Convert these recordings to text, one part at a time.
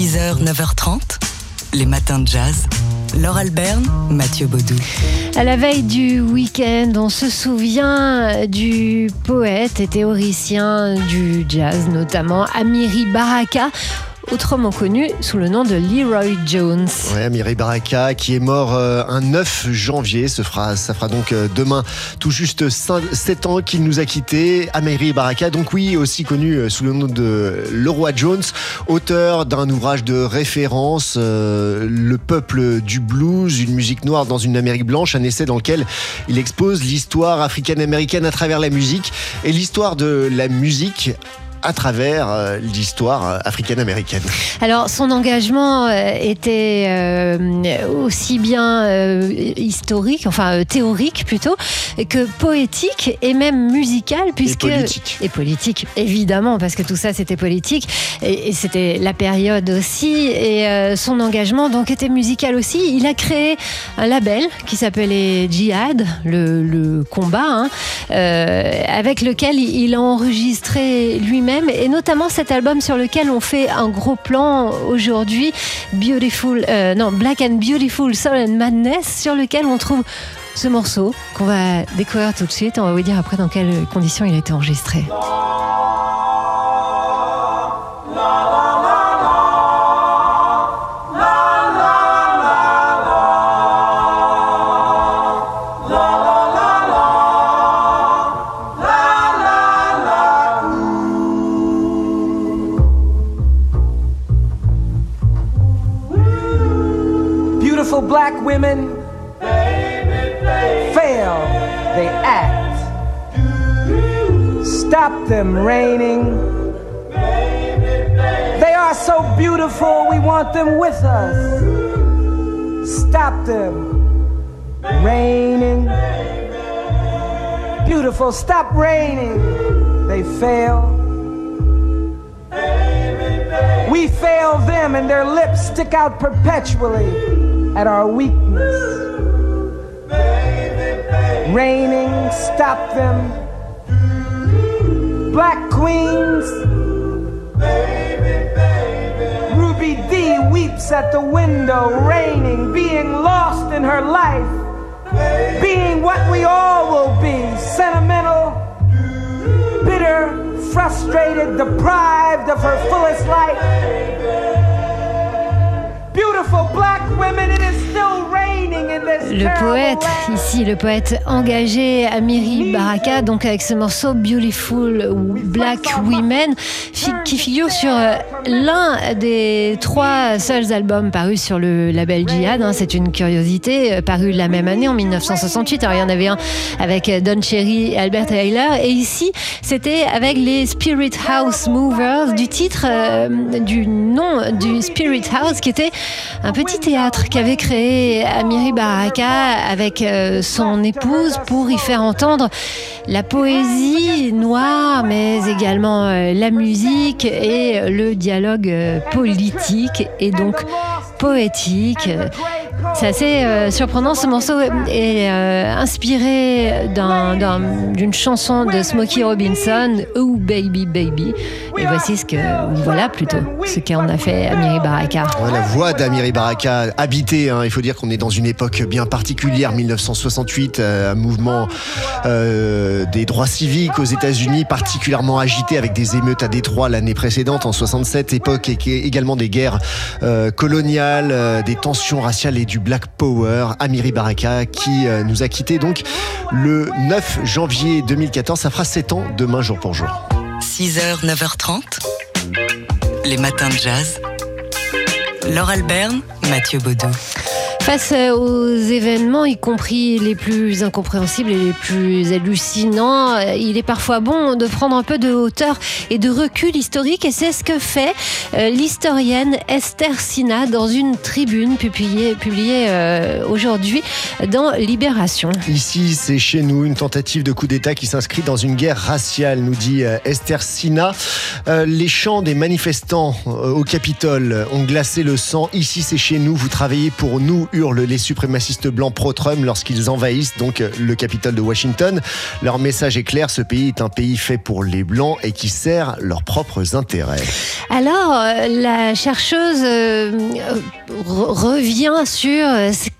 6h, 9h30, les matins de jazz. Laure Alberne, Mathieu Baudou. À la veille du week-end, on se souvient du poète et théoricien du jazz, notamment Amiri Baraka autrement connu sous le nom de Leroy Jones. Ouais, Amiri Baraka, qui est mort euh, un 9 janvier. Ce fera, ça fera donc euh, demain tout juste 7 ans qu'il nous a quittés. Amiri Baraka, donc oui, aussi connu euh, sous le nom de Leroy Jones, auteur d'un ouvrage de référence, Le peuple du blues, une musique noire dans une Amérique blanche, un essai dans lequel il expose l'histoire africaine-américaine à travers la musique et l'histoire de la musique à travers euh, l'histoire euh, africaine-américaine. Alors, son engagement euh, était aussi bien historique, enfin théorique plutôt, que poétique et même musical, puisque et politique. Et politique, évidemment, parce que tout ça c'était politique et, c'était la période aussi. Et son engagement donc était musical aussi. Il a créé un label qui s'appelait Jihad, le, combat, hein, avec lequel il a enregistré lui-même et notamment cet album sur lequel on fait un gros plan aujourd'hui, Beautiful, euh, Black and Beautiful Soul and Madness, sur lequel on trouve ce morceau qu'on va découvrir tout de suite. On va vous dire après dans quelles conditions il a été enregistré. Women fail, they act. Stop them raining. They are so beautiful, we want them with us. Stop them raining. Beautiful, stop raining. They fail. We fail them, and their lips stick out perpetually at our weakness. Raining, stop them. Black queens. Ruby D weeps at the window, raining, being lost in her life, being what we all will be sentimental, bitter, frustrated, deprived of her fullest life. Le poète, ici le poète engagé Amiri Baraka, donc avec ce morceau Beautiful Black Women, qui figure sur euh, l'un des trois seuls albums parus sur le label Jihad. Hein. C'est une curiosité, euh, paru la même année en 1968. Alors il y en avait un avec Don Cherry et Albert Taylor, et ici c'était avec les Spirit House Movers, du titre, euh, du nom du Spirit House, qui était un petit théâtre qu'avait créé Amiri Baraka avec euh, son épouse pour y faire entendre la poésie noire, mais également euh, la musique et le dialogue euh, politique et donc poétique. C'est assez euh, surprenant. Ce morceau est euh, inspiré d'une chanson de Smokey Robinson, Oh Baby Baby. Et voici ce que, voilà plutôt, ce qu'on a fait Amiri Baraka. la voix d'Amiri Baraka, habitée, hein. il faut dire qu'on est dans une époque bien particulière, 1968, euh, un mouvement des droits civiques aux États-Unis particulièrement agité avec des émeutes à Détroit l'année précédente, en 67, époque également des guerres coloniales, des tensions raciales et du Black Power, Amiri Baraka, qui euh, nous a quitté donc le 9 janvier 2014. Ça fera 7 ans demain jour pour jour. 6h, 9h30, les matins de jazz. Laure Alberne, Mathieu Baudou. Face aux événements, y compris les plus incompréhensibles et les plus hallucinants, il est parfois bon de prendre un peu de hauteur et de recul historique et c'est ce que fait euh, l'historienne Esther Sina dans une tribune publiée, euh, aujourd'hui dans Libération. Ici, c'est chez nous une tentative de coup d'État qui s'inscrit dans une guerre raciale, nous dit euh, Esther Sina. les chants des manifestants au Capitole ont glacé le sang. Ici, c'est chez nous. Vous travaillez pour nous hurlent les suprémacistes blancs pro-Trump lorsqu'ils envahissent donc le Capitole de Washington. Leur message est clair, ce pays est un pays fait pour les blancs et qui sert leurs propres intérêts. Alors, euh, la chercheuse euh, revient sur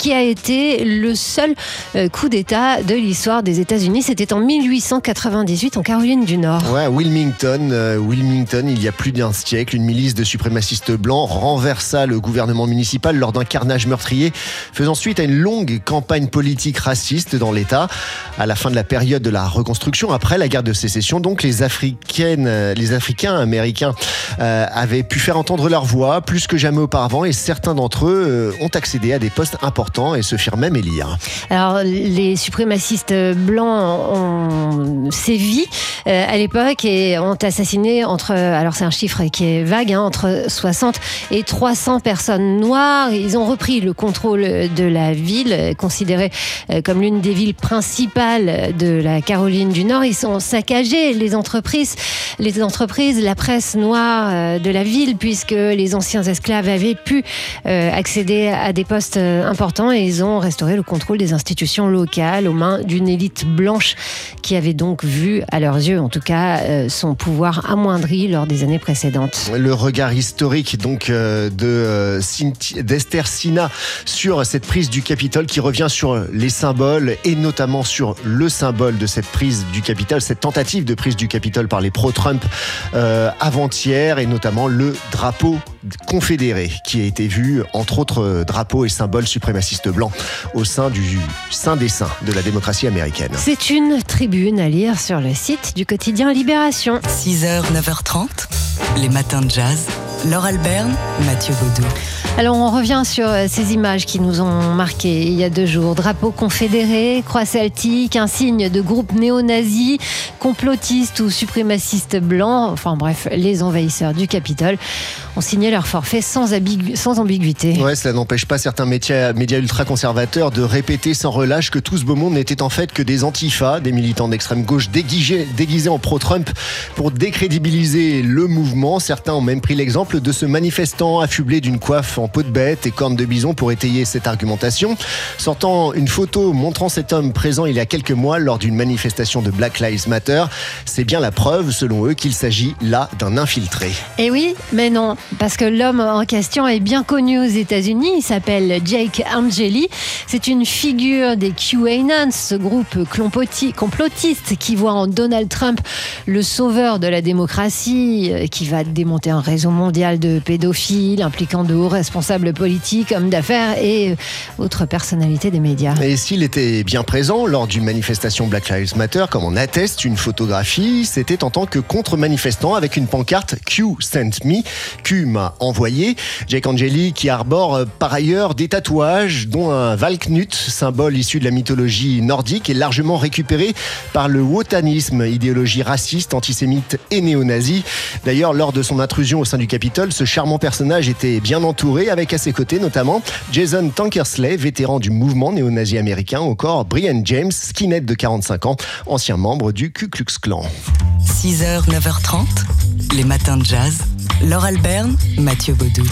qui a été le seul euh, coup d'État de l'histoire des États-Unis. C'était en 1898 en Caroline du Nord. Ouais, Wilmington, Wilmington, il y a plus d'un siècle, une milice de suprémacistes blancs renversa le gouvernement municipal lors d'un carnage meurtrier, faisant suite à une longue campagne politique raciste dans l'État. À la fin de la période de la reconstruction, après la guerre de sécession, donc les Africaines, les Africains américains avaient pu faire entendre leur voix plus que jamais auparavant et certains d'entre eux euh, ont accédé à des postes importants et se firent même élire. Alors les suprémacistes blancs ont sévi euh, à l'époque et ont assassiné entre, alors c'est un chiffre qui est vague, hein, entre 60 et 300 personnes noires. Ils ont repris le contrôle de la ville, considérée euh, comme l'une des villes principales de la Caroline du Nord. Ils ont saccagé les entreprises, les entreprises, la presse noire de la ville, puisque les anciens esclaves avaient pu euh, accéder à des postes euh, importants et ils ont restauré le contrôle des institutions locales aux mains d'une élite blanche qui avait donc vu, à leurs yeux en tout cas, euh, son pouvoir amoindri lors des années précédentes. Le regard historique donc de d'Esther Sina sur cette prise du Capitole qui revient sur les symboles et notamment sur le symbole de cette prise du Capitole, cette tentative de prise du Capitole par les pro-Trump avant-hier et notamment le drapeau confédéré qui a été vu, entre autres drapeaux et symboles suprémacistes blancs, au sein du Saint des Saints de la démocratie américaine. C'est une tribune à lire sur le site du quotidien Libération. 6h, 9h30, les matins de jazz. Laure Alberne, Mathieu Baudou. Alors on revient sur euh, ces images qui nous ont marqués il y a deux jours. Drapeau confédéré, croix celtique, un signe de groupe néo-nazi, complotiste ou suprémaciste blanc, enfin bref, les envahisseurs du Capitole ont signé leur forfait sans, ambiguïté. Ouais, cela n'empêche pas certains médias, ultra-conservateurs de répéter sans relâche que tout ce beau monde n'était en fait que des antifas, des militants d'extrême gauche déguisés en pro-Trump pour décrédibiliser le mouvement. Certains ont même pris l'exemple de ce manifestant affublé d'une coiffe en peau de bête et cornes de bison pour étayer cette argumentation, sortant une photo montrant cet homme présent il y a quelques mois lors d'une manifestation de Black Lives Matter. C'est bien la preuve, selon eux, qu'il s'agit là d'un infiltré. Eh oui, mais non, parce que l'homme en question est bien connu aux États-Unis. Il s'appelle Jake Angeli. C'est une figure des QAnon, ce groupe complotiste qui voit en Donald Trump le sauveur de la démocratie, euh, qui va démonter un réseau mondial de pédophiles impliquant de hauts responsables politiques, hommes d'affaires et euh, autres personnalités des médias. Et s'il était bien présent lors d'une manifestation Black Lives Matter, comme on atteste une photographie, c'était en tant que contre-manifestant avec une pancarte Q sent me, Q m'a envoyé. Jake Angeli qui arbore euh, par ailleurs des tatouages, dont un Valknut, symbole issu de la mythologie nordique et largement récupéré par le wotanisme, idéologie raciste, antisémite et néo-nazi. D'ailleurs, lors de son intrusion au sein du Capitole, ce charmant personnage était bien entouré, avec à ses côtés notamment Jason Tankersley, vétéran du mouvement néo-nazi américain, ou encore Brian James, skinhead de 45 ans, ancien membre du Ku Klux Klan. 6h, 9h30, les matins de jazz. Laure Alberne, Mathieu Baudou.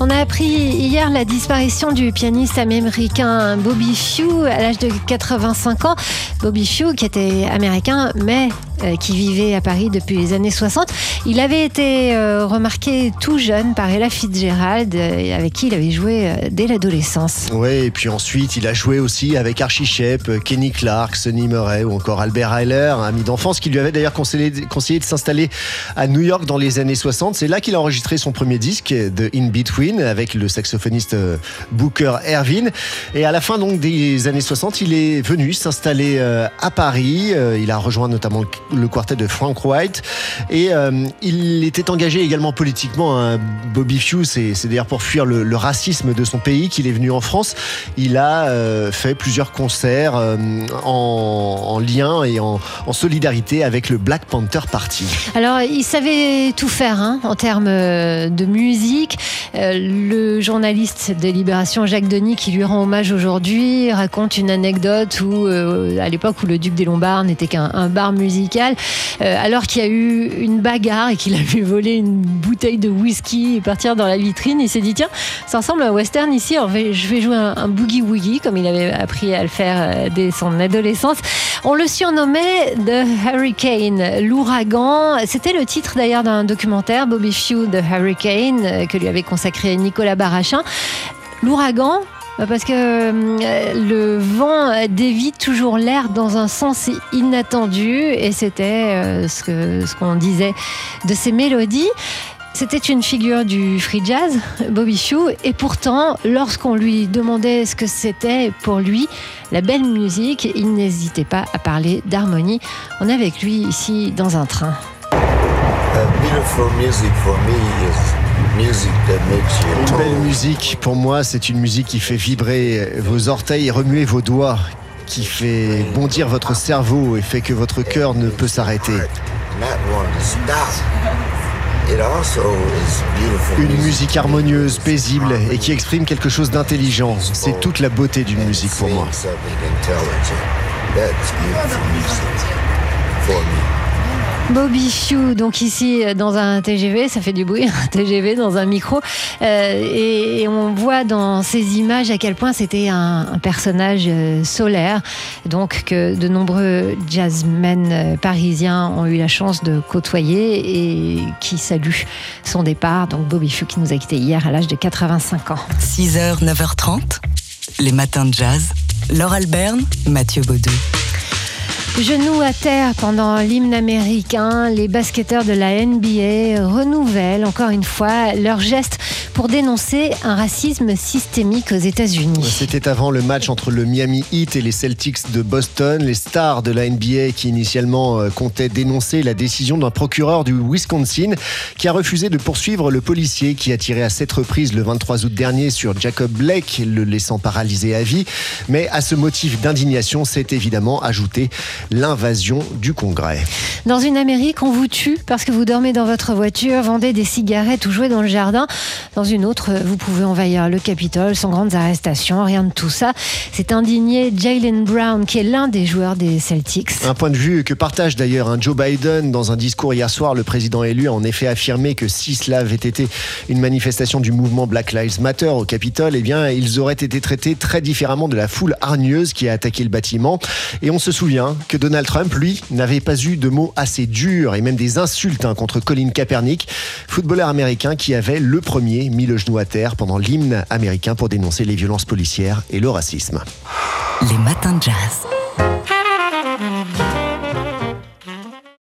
On a appris hier la disparition du pianiste américain Bobby Few à l'âge de 85 ans. Bobby Few, qui était américain, mais euh, qui vivait à Paris depuis les années 60. Il avait été euh, remarqué tout jeune par Ella Fitzgerald, euh, avec qui il avait joué dès l'adolescence. Oui, et puis ensuite, il a joué aussi avec Archie Shepp, Kenny Clark, Sonny Murray ou encore Albert Heiler, un ami d'enfance qui lui avait d'ailleurs conseillé, conseillé de s'installer à New York dans les années 60. C'est là qu'il a enregistré son premier disque de In Between avec le saxophoniste Booker Ervin. Et à la fin donc des années 60, il est venu s'installer à Paris. Il a rejoint notamment le quartet de Frank White. Et euh, il était engagé également politiquement. Hein. Bobby Few, c'est d'ailleurs pour fuir le, racisme de son pays qu'il est venu en France. Il a euh, fait plusieurs concerts euh, en, lien et en, solidarité avec le Black Panther Party. Alors, il savait tout faire hein, en termes de musique. Le journaliste de Libération Jacques Denis, qui lui rend hommage aujourd'hui, raconte une anecdote où, à l'époque où le Duc des Lombards n'était qu'un bar musical, euh, alors qu'il y a eu une bagarre et qu'il a vu voler une bouteille de whisky et partir dans la vitrine, il s'est dit tiens, ça ressemble à un western ici, je vais jouer un, boogie woogie comme il avait appris à le faire dès son adolescence. On le surnommait The Hurricane, l'ouragan. C'était le titre d'ailleurs d'un documentaire, Bobby Few, The Hurricane, que lui avait consacré Nicolas Barachin. L'ouragan, parce que euh, le vent dévie toujours l'air dans un sens inattendu et c'était euh, ce qu'on disait de ces mélodies. C'était une figure du free jazz, Bobby Chou, et pourtant, lorsqu'on lui demandait ce que c'était pour lui, la belle musique, il n'hésitait pas à parler d'harmonie. On est avec lui ici dans un train. Une belle musique, pour moi, c'est une musique qui fait vibrer vos orteils et remuer vos doigts, qui fait bondir votre cerveau et fait que votre cœur ne peut s'arrêter. Une musique harmonieuse, paisible et qui exprime quelque chose d'intelligent. C'est toute la beauté d'une musique pour moi. Bobby Chou, donc ici euh, dans un TGV, ça fait du bruit, un TGV dans un micro, euh, et, on voit dans ces images à quel point c'était un, personnage euh, solaire, donc que de nombreux jazzmen parisiens ont eu la chance de côtoyer et qui saluent son départ. Donc Bobby Chou qui nous a quittés hier à l'âge de 85 ans. 6h, 9h30, les matins de jazz. Laure Alberne, Mathieu Baudou. Genoux à terre pendant l'hymne américain, les basketteurs de la NBA renouvellent encore une fois leur geste pour dénoncer un racisme systémique aux États-Unis. C'était avant le match entre le Miami Heat et les Celtics de Boston. Les stars de la NBA qui initialement euh, comptaient dénoncer la décision d'un procureur du Wisconsin qui a refusé de poursuivre le policier qui a tiré à sept reprises le 23 août dernier sur Jacob Blake, le laissant paralysé à vie. Mais à ce motif d'indignation s'est évidemment ajouté l'invasion du Congrès. Dans une Amérique, on vous tue parce que vous dormez dans votre voiture, vendez des cigarettes ou jouez dans le jardin. Dans une autre, vous pouvez envahir le Capitole sans grandes arrestations, rien de tout ça. C'est indigné Jalen Brown, qui est l'un des joueurs des Celtics. Un point de vue que partage d'ailleurs un Joe Biden. Dans un discours hier soir, le président élu a en effet affirmé que si cela avait été une manifestation du mouvement Black Lives Matter au Capitole, eh bien, ils auraient été traités très différemment de la foule hargneuse qui a attaqué le bâtiment. Et on se souvient que Donald Trump, lui, n'avait pas eu de mots assez durs et même des insultes hein, contre Colin Kaepernick, footballeur américain qui avait le premier mis le genou à terre pendant l'hymne américain pour dénoncer les violences policières et le racisme. Les matins de jazz.